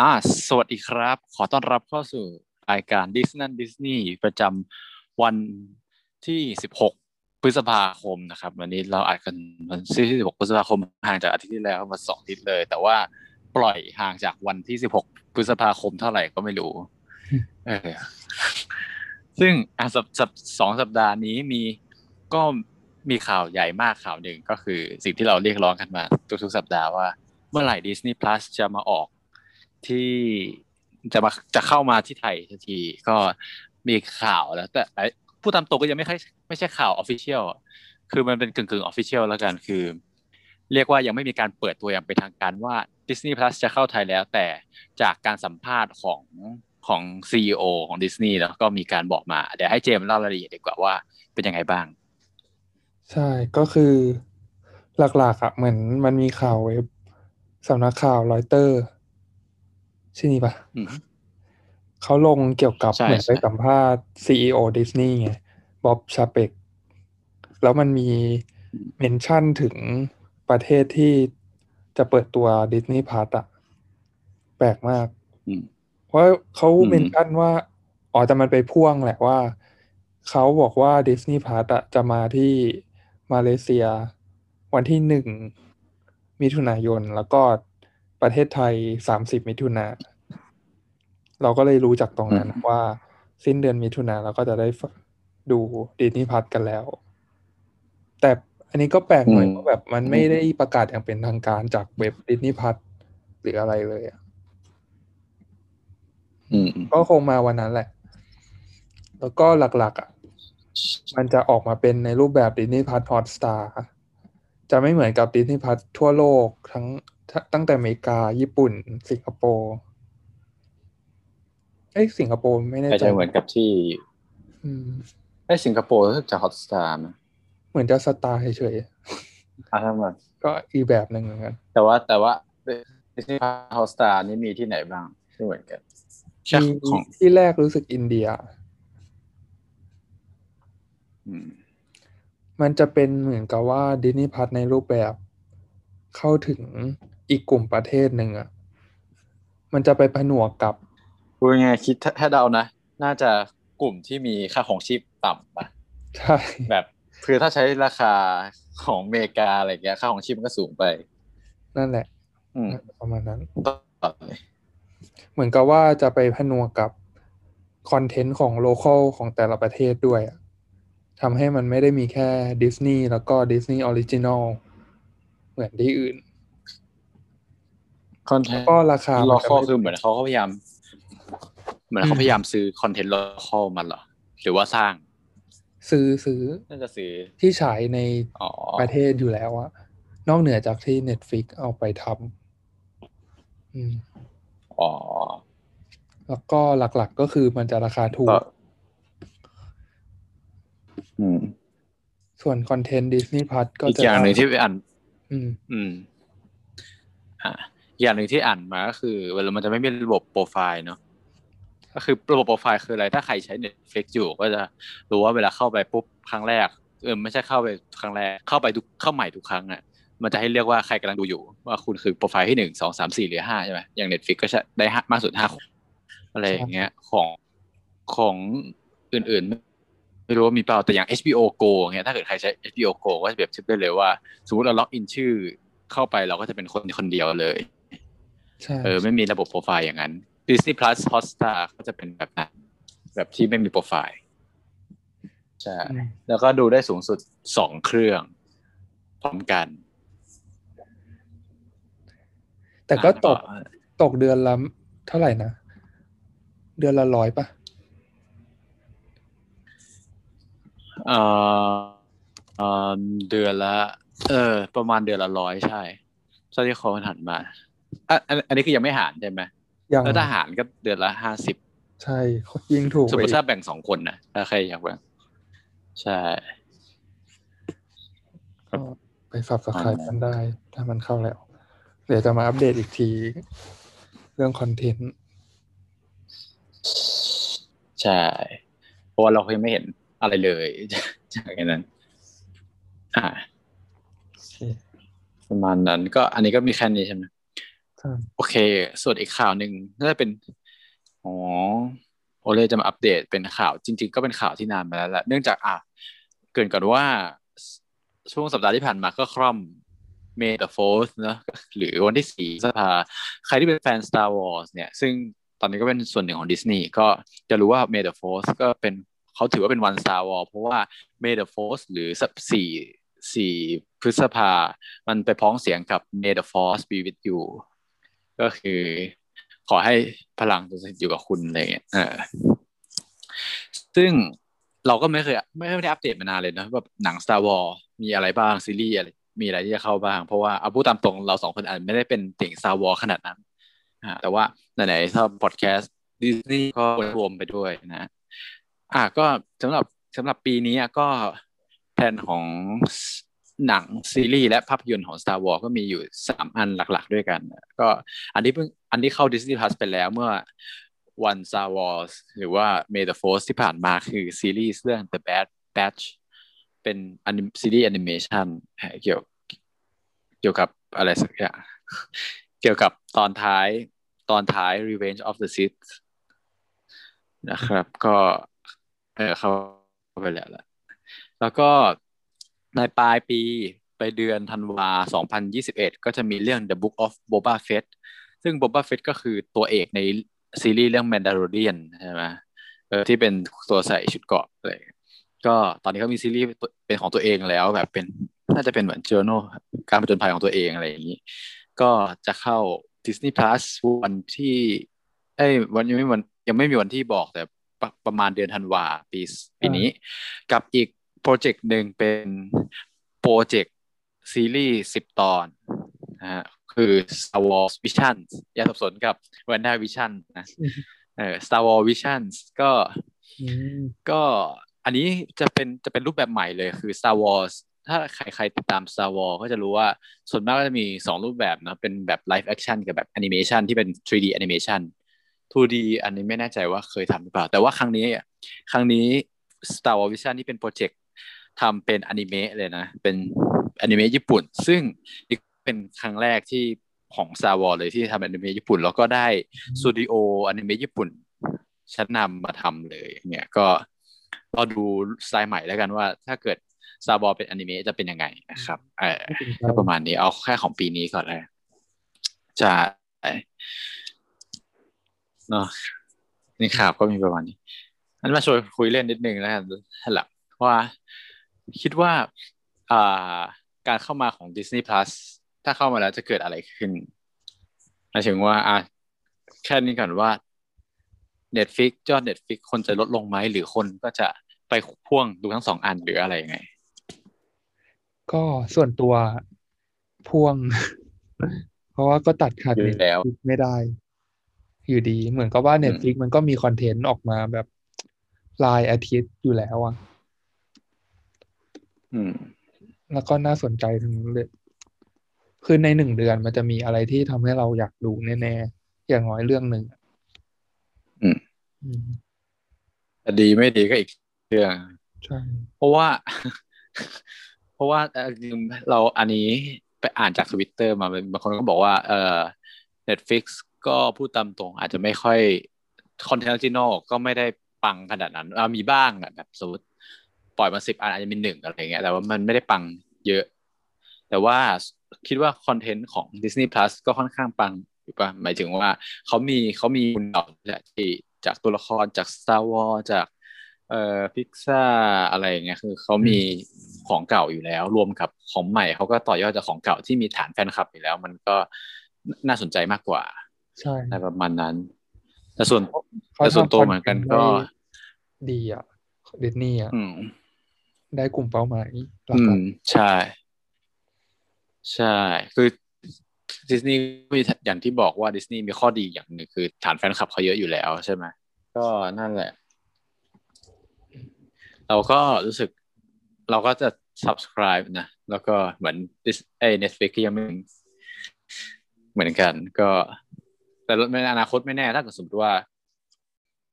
อ่าสวัสดีครับ ขอต้อนรับเข้าสู่รายการดิสนันดิสนีย์ประจำวันที่ 16 พฤษภาคมนะครับ วันนี้เราอัดกันวันที่16พฤษภาคมห่างจากอาทิตย์ที่แล้วมาสองอาทิตย์เลย แต่ว่าปล่อยห่างจากวันที่ 16 พฤษภาคมเท่าไหร่ก็ไม่รู้เออซึ่งอะสัปสัปสองสัปดาห์นี้มีก็มีข่าวใหญ่มากข่าวหนึ่งก็คือสิ่งที่เราเรียกร้องกันมา ทุกๆสัปดาห์ว่าเมื่อไหร่ Disney Plus จะมาออก ที่จะมาจะเข้ามาที่ไทยทันทีก็มีข่าวแล้ว แต่พูดตามตรงก็ยังไม่ค่อยไม่ใช่ข่าว official คือมันเป็นกึ่งกึ่ง official แล้วกันคือ เรียกว่ายังไม่มีการเปิดตัวอย่างเป็นทางการว่า Disney Plus จะเข้าไทยแล้ว แต่จากการสัมภาษณ์ของของ CEO ของดิสนีย์แล้วก็มีการบอกมา เดี๋ยวให้เจมส์เล่ารายละเอียดดีกว่าว่าเป็นยังไงบ้าง ใช่ก็คือหลักๆอะเหมือนมันมีข่าวเว็บสำนักข่าวรอยเตอร์ ชื่อนี้ปะอืมเขาลงเกี่ยวกับใช่เหมือนไปใช่สัมภาษณ์ CEO Disney ไง Bob Chapek แล้วมันมี mention ถึงประเทศที่จะเปิดตัว Disney Plus อะแปลกมากอืมเพราะเขาอืม mention ว่าอ๋อแต่มันไปพ่วงแหละว่า เขาบอกว่า Disney Plus จะมาที่มาเลเซีย วันที่หนึ่งมิถุนายนแล้วก็ ประเทศไทยสามสิบมิถุนาเราก็เลยรู้จากตรงนั้นว่า สิ้นเดือนมิถุนาเราก็จะได้ดู Disney Plus กันแล้ว แต่อันนี้ก็แปลกหน่อยอืมเพราะแบบมันไม่ได้ประกาศอย่างเป็นทางการจากเว็บ Disney Plus หรืออะไรเลยอะอืมก็คงมาวันนั้นแหละ แล้วก็หลักๆอะ มันจะออกมาเป็นในรูปแบบ Disney Plus Hotstar จะไม่เหมือนกับ Disney Plus ทั่วโลกทั้ง ตั้งแต่อเมริกา ญี่ปุ่น สิงคโปร์เอ้ยสิงคโปร์ไม่แน่แต่ใจจะเหมือนกับที่อืมไอ้สิงคโปร์รู้สึกจะฮอตสตาร์นะเหมือนจะสตาร์เฉยอะทั้งหมดๆก็อีกแบบหนึ่งเหมือนกัน แต่ว่าแต่ว่าดิสนีย์ฮอตสตาร์นี่มีที่ไหนบ้างที่เหมือนกันแค่มีของที่แรกรู้สึกอินเดียอืมมันจะเป็นเหมือนกับว่าดิสนีย์พัทในรูปแบบเข้าถึง อีกกลุ่มประเทศหนึ่งอะมันจะไปผนวกกับพูดง่ายๆคิดถ้าถ้าเดานะ น่าจะกลุ่มที่มีค่าของชีพต่ำปะใช่แบบคือถ้าใช้ราคาของอเมริกาอะไรเงี้ยค่าครองชีพมันก็สูงไป นั่นแหละอืมประมาณนั้นต่อเลยเหมือนกับว่าจะไปผนวกกับ content ของ local ของแต่ละประเทศด้วยอะทำให้มันไม่ได้มีแค่ดิสนีย์แล้วก็ Disney original เหมือนที่อื่น คอนเทนแล้วก็ราคามันจะคอลไม่คือเหมือนเขาพยายาม เหมือนเขาพยายามซื้อ content โลคอลมันเหรอ หรือว่าสร้าง ซื้อซื้อน่าจะซื้อที่ฉายในอ๋อประเทศอยู่แล้วอะนอกเหนือจากที่ Netflix เอาไปทำอืมอ๋อแล้วก็หลักๆก็คือมันจะราคาถูก็กอืมส่วนคอนเทนต์ดิสนีย์พัทก็อีกจะอย่างหนึ่งที่อ่านอืม อืม อ่า อย่างหนึ่งที่อ่านมาก็คือเวลามันจะไม่มีระบบโปรไฟล์เนาะก็คือระบบโปรไฟล์คืออะไรถ้าใครใช้ Netflix อยู่ก็จะรู้ว่าเวลาเข้าไปปุ๊บครั้งแรกเออไม่ใช่เข้าไปครั้งแรกเข้าไปทุกเข้าใหม่ทุกครั้งอะมันจะให้เลือกว่าใครกำลังดูอยู่ ว่าคุณคือโปรไฟล์ที่หนึ่งสองสามสี่หรือห้าใช่ไหมอย่าง Netflix ก็จะได้ห้ามากสุดห้าคนอะไรอย่างเงี้ยของของอื่นๆ ไม่รู้ว่ามีเปล่าแต่อย่าง HBO Go เงี้ยถ้าเกิดใครใช้ HBO Go ก็จะเปรียบเทียบได้เลยว่า สมมติเราล็อกอินชื่อเข้าไปเราก็จะเป็นคนคนเดียวเลย เออไม่มีระบบโปรไฟล์อย่างนั้น Disney Plus Hotstar ก็จะเป็นแบบนั้น แบบที่ไม่มีโปรไฟล์ใช่อืมแล้วก็ดูได้สูงสุดสองเครื่อง พร้อมกัน แต่ก็ตกอ่าตกเดือนละเท่าไหร่นะ เดือนละร้อยปะเอ่อเอ่อเดือนละ เออ ประมาณเดือนละร้อยใช่เท่าที่เขาหันมา อะอันอันนี้คือยังไม่หารใช่ไหมยังแล้วถ้าหารก็เดือนละห้าสิบใช่ยิ่งถูกไปอีกสมมติอีกถ้าแบ่งสองคนนะถ้าใครอยากแบ่งใช่ก็ไป subscribe กันได้ ถ้ามันเข้าแล้ว เดี๋ยวจะมาอัปเดตอีกที เรื่อง contentใช่เพราะว่าเรายังไม่เห็นอะไรเลยจากอันนั้น อ่าโอเคประมาณนั้น ก็อันนี้ก็มีแค่นี้ใช่ไหม โอเค ส่วนอีกข่าวหนึ่งน่าจะเป็นอ๋อโอเลจะมาอัปเดตเป็นข่าวจริง ๆ ก็เป็นข่าวที่นานมาแล้วแหละเนื่องจากอะเกินก่อนว่าช่วงสัปดาห์ที่ผ่านมาก็คร่อม May the Fourth นะหรือวันที่สี่สภา ใครที่เป็นแฟน Star Wars เนี่ย ซึ่งตอนนี้ก็เป็นส่วนหนึ่งของดิสนีย์ก็จะรู้ว่า May the Fourth ก็เป็นเขาถือว่าเป็นวัน Star Wars เพราะว่า May the Fourth หรือสี่สี่พฤษภา มันไปพ้องเสียงกับ May the Force be with you ก็คือขอให้พลังจงสถิตอยู่กับคุณอะไรเงี้ยเออซึ่งเราก็ไม่เคยไม่ได้อัปเดตมานานเลยนะแบบหนัง Star Wars มีอะไรบ้างซีรีส์อะไรมีอะไรที่จะเข้าบ้าง เพราะว่าเอาพูดตามตรงเราสองคนอาจไม่ได้เป็นติ่ง Star Wars ขนาดนั้นอ่าแต่ว่าไหนๆถ้าพอดแคสต์ดิสนีย์ก็รวมไปด้วยนะ อ่าก็สำหรับสำหรับปีนี้ก็แผนของ หนังซีรีส์และภาพยนตร์ของ Star Wars ก็มีอยู่สามอันหลักๆด้วยกัน ก็อันที่เพิ่งอันที่เข้า Disney Plus ไปแล้วเมื่อวัน Star Wars หรือว่า May the Fourth ที่ผ่านมาคือซีรีส์เรื่อง The Bad Batch เป็นอนิซีรีส์แอนิเมชันเกี่ยวเกี่ยวกับอะไรสักอย่างเกี่ยวกับตอนท้ายตอนท้าย Revenge of the Sith นะครับ ก็เออเข้าไปแล้วแหละแล้วก็ ในปลายปีไปเดือนธันวา 2021 ก็จะมีเรื่อง The Book of Boba Fett ซึ่ง Boba Fett ก็คือตัวเอกในซีรีส์เรื่อง Mandalorian ใช่ไหมเออที่เป็นตัวใส่ชุดเกาะเลยก็ตอนนี้เขามีซีรีส์เป็นของตัวเองแล้วแบบเป็นน่าจะเป็นเหมือน journal การผจญภัยของตัวเองอะไรอย่างนี้ ก็จะเข้า Disney Plus วันที่เอ้ยวันยังไม่วันยังไม่มีวันที่บอกแต่ประมาณเดือนธันวาปีปีนี้ กับอีก โปรเจกต์หนึ่งเป็นโปรเจกต์ซีรีส์สิบตอนนะฮะคือ Star Wars Visions อย่าสับสนกับ Wanda Vision นะเออ Star Wars Visions ก็ก็อันนี้จะเป็นจะเป็นรูปแบบใหม่เลยคือ Star Wars ถ้าใครใครติดตาม Star Wars ก็จะรู้ว่าส่วนมากก็จะมีสองรูปแบบนะเป็นแบบ live action กับแบบ animation ที่เป็น 3D animation 2D อันนี้ไม่แน่ใจว่าเคยทำหรือเปล่า แต่ว่าครั้งนี้ ครั้งนี้ Star Wars Vision ที่เป็นโปรเจกต์ ทำเป็นอนิเมะเลยนะ เป็นอนิเมะญี่ปุ่น ซึ่งเป็นครั้งแรกที่ของ Star Wars เลยที่ทำอนิเมะญี่ปุ่น แล้วก็ได้สตูดิโออนิเมะญี่ปุ่น ชั้นนำมาทำเลยเนี่ยก็เราดูสไตล์ใหม่แล้วกันว่า ถ้าเกิดซาบอเป็นอนิเมะจะเป็นยังไงนะครับเออก็ประมาณนี้เอาแค่ของปีนี้ก่อนเลยจะเนาะนี่ข่าวก็มีประมาณนี้อันมาชวนคุยเล่นนิดนึงนะครับหลักว่า คิดว่าอ่าการเข้ามาของ Disney Plus ถ้าเข้ามาแล้วจะเกิดอะไรขึ้นหมายถึงว่าอ่าแค่นี้ก่อนว่า Netflix ยอด Netflix คนจะลดลงไหม หรือคนก็จะไปพ่วงดูทั้งสองอันหรืออะไรยังไง ก็ส่วนตัวพ่วง เพราะว่าก็ตัดขาดแล้วไม่ได้ อยู่ดี เหมือนกับว่า Netflix มันก็มีคอนเทนต์ออกมาแบบรายอาทิตย์อยู่แล้วอะอืม แล้วก็น่าสนใจทั้งเลย คือในหนึ่งเดือนมันจะมีอะไรที่ทำให้เราอยากดูแน่ๆ อย่างน้อยเรื่องหนึ่งอืมแต่ดีไม่ดีก็อีกเรื่องใช่ เพราะว่า เพราะว่าเราอันนี้ไปอ่านจากทวิตเตอร์มาบางคนก็บอกว่า เออ Netflix ก็พูดตามตรง อาจจะไม่ค่อย content original ก็ไม่ได้ปังขนาดนั้นมีบ้างแบบสมมติป ล่อยมาสิบอันอาจจะมีหนึ่งอะไรเงี้ยแต่ว่ามันไม่ได้ปังเยอะ แต่ว่าคิดว่า content ของ Disney Plus ก็ค่อนข้างปังอยู่ปะหมายถึงว่าเขามีเขามีทุนเก่าที่จากตัวละครจาก Star Wars จากเอ่อพิกซ่าอะไรเงี้ยคือเขามีของเก่าอยู่แล้ว รวมกับของใหม่เขาก็ต่อยอดจากของเก่าที่มีฐานแฟนคลับอยู่แล้ว มันก็น่าสนใจมากกว่า ใช่ในประมาณนั้น แต่ส่วนแต่ส่วนตัวเหมือนกันก็ ดีอะดิสนีย์อะ ได้กลุ่มเป้าหมายอืมใช่ ใช่ คือดิสนีย์อย่างที่บอกว่าดิสนีย์มีข้อดีอย่างหนึ่งคือฐานแฟนคลับเขาเยอะอยู่แล้วใช่ไหมก็นั่นแหละ เราก็รู้สึกเราก็จะ subscribe นะ แล้วก็เหมือนไอ้ Netflix ยังไม่เหมือนกัน ก็ แต่ในอนาคตไม่แน่ถ้าสมมติว่า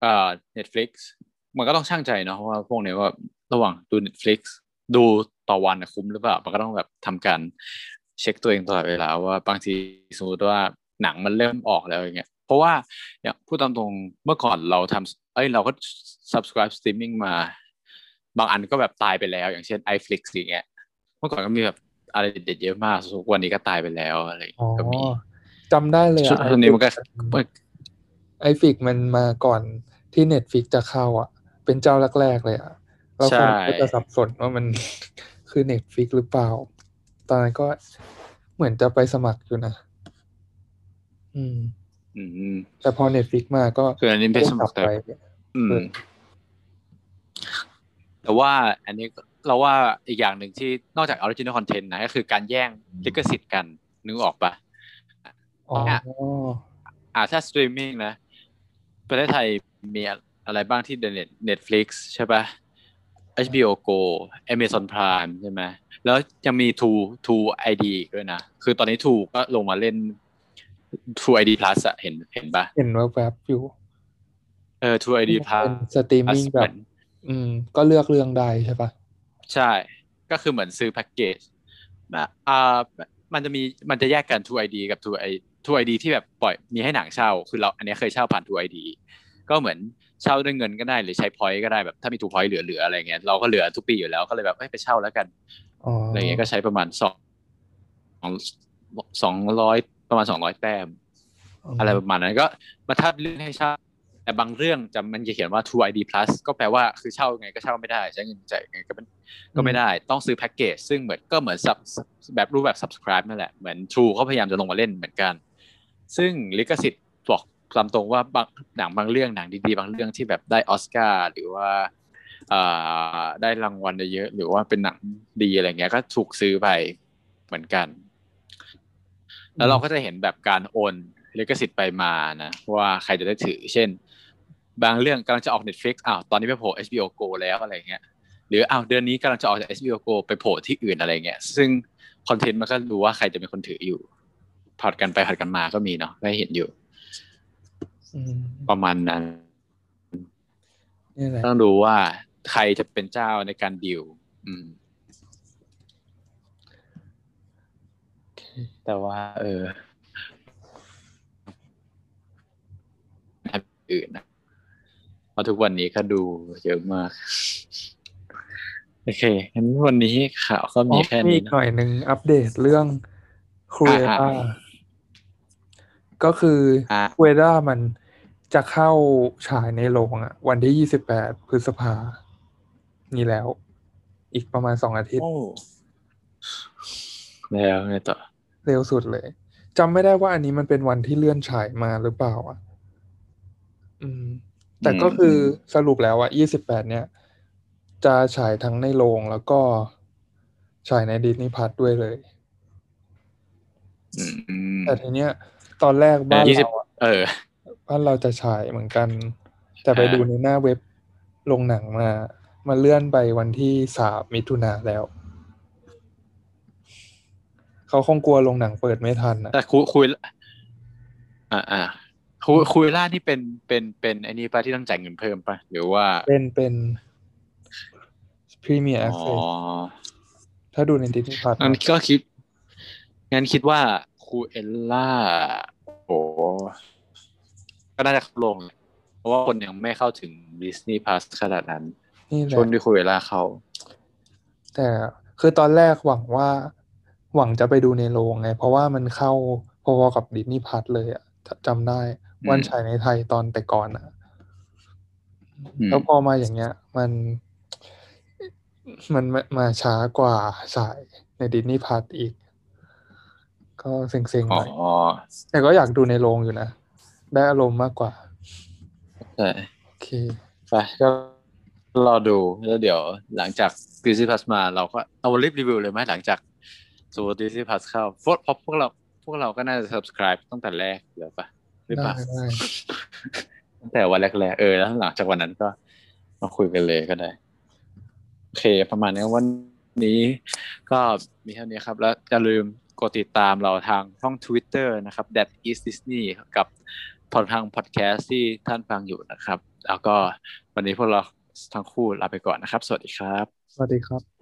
เอ่า Netflix มันก็ต้องช่างใจเนาะว่าพวกนี้ว่าระหว่างดู Netflix ดูต่อวันคุ้มหรือเปล่า มันก็ต้องแบบทำการเช็คตัวเองตลอดเวลาว่าบางทีสมมติว่าหนังมันเริ่มออกแล้วอย่างเงี้ยเพราะว่าอย่างพูดตามตรงเมื่อก่อนเราทำเอ้ยเราก็ subscribe streaming มา บางอันก็แบบตายไปแล้ว อย่างเช่น iFlix อย่างเงี้ยเมื่อก่อนก็มีแบบอะไรเด็ดๆเยอะมากทุกวันนี้ก็ตายไปแล้วอะไรอย่างอ๋อเงี้ยก็มีจำได้เลยชุดอะอันนี้มันก็ไอฟิกมันมาก่อนที่ Netflix จะเข้าอะ เป็นเจ้าแรกๆเลยอะเราคนก็จะสับสนว่ามันคือ Netflix หรือเปล่า ตอนนั้นก็เหมือนจะไปสมัครอยู่นะ อืม อืม แต่พอ Netflix มาก็คืออันนี้เป็นสมัครก็กลับไปอืมเออแต่ว่าอันนี้เราว่าอีกอย่างหนึ่งที่นอกจาก original content นะก็คือการแย่งลิขสิทธิ์กันนึกออกปะอ๋ออ่าถ้าสตรีมมิ่งนะ ประเทศไทยมี อะไรบ้างที่เน็ต Netflix ใช่ปะ HBO Go Amazon Prime ใช่ไหมแล้วยังมี True True ID อีกด้วยนะ คือตอนนี้ True ก็ลงมาเล่น True ID Plus อะเห็นเห็นปะเห็นว่าแวบๆอยู่ เออ True ID Plus เป็นสตรีมมิ่งเหมือนอืม ก็เลือกเรื่องได้ใช่ปะใช่ ก็คือเหมือนซื้อแพ็กเกจนะอ่ามันจะมีมันจะแยกกัน True ID กับ True ID True ID ที่แบบปล่อยมีให้หนังเช่า คือเราอันนี้เคยเช่าผ่าน True ID ก็เหมือนเช่าด้วยเงินก็ได้หรือใช้ point ก็ได้แบบถ้ามี True Point เหลือๆอะไรเงี้ยเราก็เหลือทุกปีอยู่แล้วก็เลยแบบเอ้ยไปเช่าแล้วกันอ๋ออะอะไรเงี้ยก็ใช้ประมาณสองสองร้อยประมาณสองร้อยแต้ม อะไรประมาณนั้นก็มาทับเรื่องให้เช่าแต่บางเรื่องจะมันจะเขียนว่า True ID Plus ก็แปลว่าคือเช่าไงก็เช่าไม่ได้ ใช้เงินจ่ายไงก็เป็นก็ไม่ได้ต้องซื้อแพ็กเกจซึ่งเหมือนก็เหมือน sub แบบรูปแบบ subscribe นั่นแหละเหมือน True เขาพยายามจะลงมาเล่นเหมือนกัน ซึ่งลิขสิทธิ์ บอกตรงว่าบางหนังบางเรื่องหนังดีๆ บางเรื่องที่แบบได้ออสการ์หรือว่าได้รางวัลเยอะๆหรือว่าเป็นหนังดีอะไรเงี้ยก็ถูกซื้อไปเหมือนกัน แล้วเราก็จะเห็นแบบการโอนลิขสิทธิ์ไปมานะว่าใครจะได้ถือ เช่น บางเรื่องกำลังจะออก Netflix อ้าวตอนนี้ไปโผล่ HBO Go แล้วอะไรเงี้ยหรืออ้าวเดือนนี้กำลังจะออกจาก HBO Go ไปโผล่ที่อื่นอะไรเงี้ยซึ่งคอนเทนต์มันก็รู้ว่าใครจะเป็นคนถืออยู่ผัดกันไปผัดกันมาก็มีเนาะได้เห็นอยู่ ประมาณนั้นนี่แหละต้องดูว่าใครจะเป็นเจ้าในการดิวอืมแต่ว่า เอออื่นนะเพราะทุกวันนี้ก็ดูเยอะมาก โอเคงั้นวันนี้ข่าวก็มีแค่มีนี้อีกหน่นะอยหนึ่งอัปเดตเรื่องครูเออ่าล่าก็คืออ่าครูเอล่ามัน จะเข้าฉายในโรงอะวันที่ยี่สิบแปดพฤษภา นี่แล้ว อีกประมาณสองอาทิตย์โอ้แล้วไงต่อเร็วสุดเลยจำไม่ได้ว่าอันนี้มันเป็นวันที่เลื่อนฉายมาหรือเปล่าอะ อืม แต่ก็คือสรุปแล้วอะยี่สิบแปดเนี่ย จะฉายทั้งในโรงแล้วก็ฉายในดิสนีย์พัทด้วยเลยอืมแต่ทีเนี้ย ตอนแรกบ้านยี่สิบเราอะเออ บ้านเราจะฉายเหมือนกัน แต่ไปอ่าดูในหน้าเว็บโรงหนังมา มาเลื่อนไปวันที่สามมิถุนาแล้ว เขาคงกลัวโรงหนังเปิดไม่ทันอะแต่คุยคุยอ่าอ่าคุยคุยล่านี่เป็นเป็นเป็นไอ้นี่ป่ะที่ต้องจ่ายเงินเพิ่มป่ะหรือว่าเป็นเป็นพรีเมียร์แอคอ๋เซอสถ้าดูในดิสนีย์พัทงั้นก็คิดงั้นคิดว่าครูเอลล่าโอ้ ก็น่าจะเข้าลง เพราะว่าคนยังไม่เข้าถึงดิสนีย์พ s สขนาดนั้นนี่แหช่วงละที่ครูเอลล่าเข้าแต่คือตอนแรกหวังว่า หวังจะไปดูในโรงไง เพราะว่ามันเข้าพอๆกับดิสนีย์พัทเลยอะจำได้อืมวันฉายในไทยตอนแต่ก่อนอะอืมแล้วพอมาอย่างเงี้ย มันมันมามาช้ากว่าฉายในดิสนีย์พัทอีก ก็เซ็งๆหอ๋อน่อยแต่ก็อยากดูในโรงอยู่นะ ได้อารมณ์มากกว่าใช่โอเคไปก็รอดูแล้วเดี๋ยวหลังจาก Disney Plus มาเราก็เอารีบรีวิวเลยไหมหลังจากตัว Disney Plus เข้าเพราะเพราะพวกเราพวกเราก็น่าจะ subscribe ตั้งแต่แรกเดี๋ยวปะหรือเปได้ล่าได้ตั้งแต่วันแรกๆเออแล้วหลังจากวันนั้นก็มาคุยกันเลยก็ได้โอเค ประมาณนี้วันนี้ก็มีเท่านี้ครับ แล้วอย่าลืมกดติดตามเราทางช่อง Twitter นะครับ That is Disney กับ พอทางพอดแคสต์ที่ท่านฟังอยู่นะครับ แล้วก็วันนี้พวกเราทั้งคู่ลาไปก่อนนะครับ สวัสดีครับ สวัสดีครับ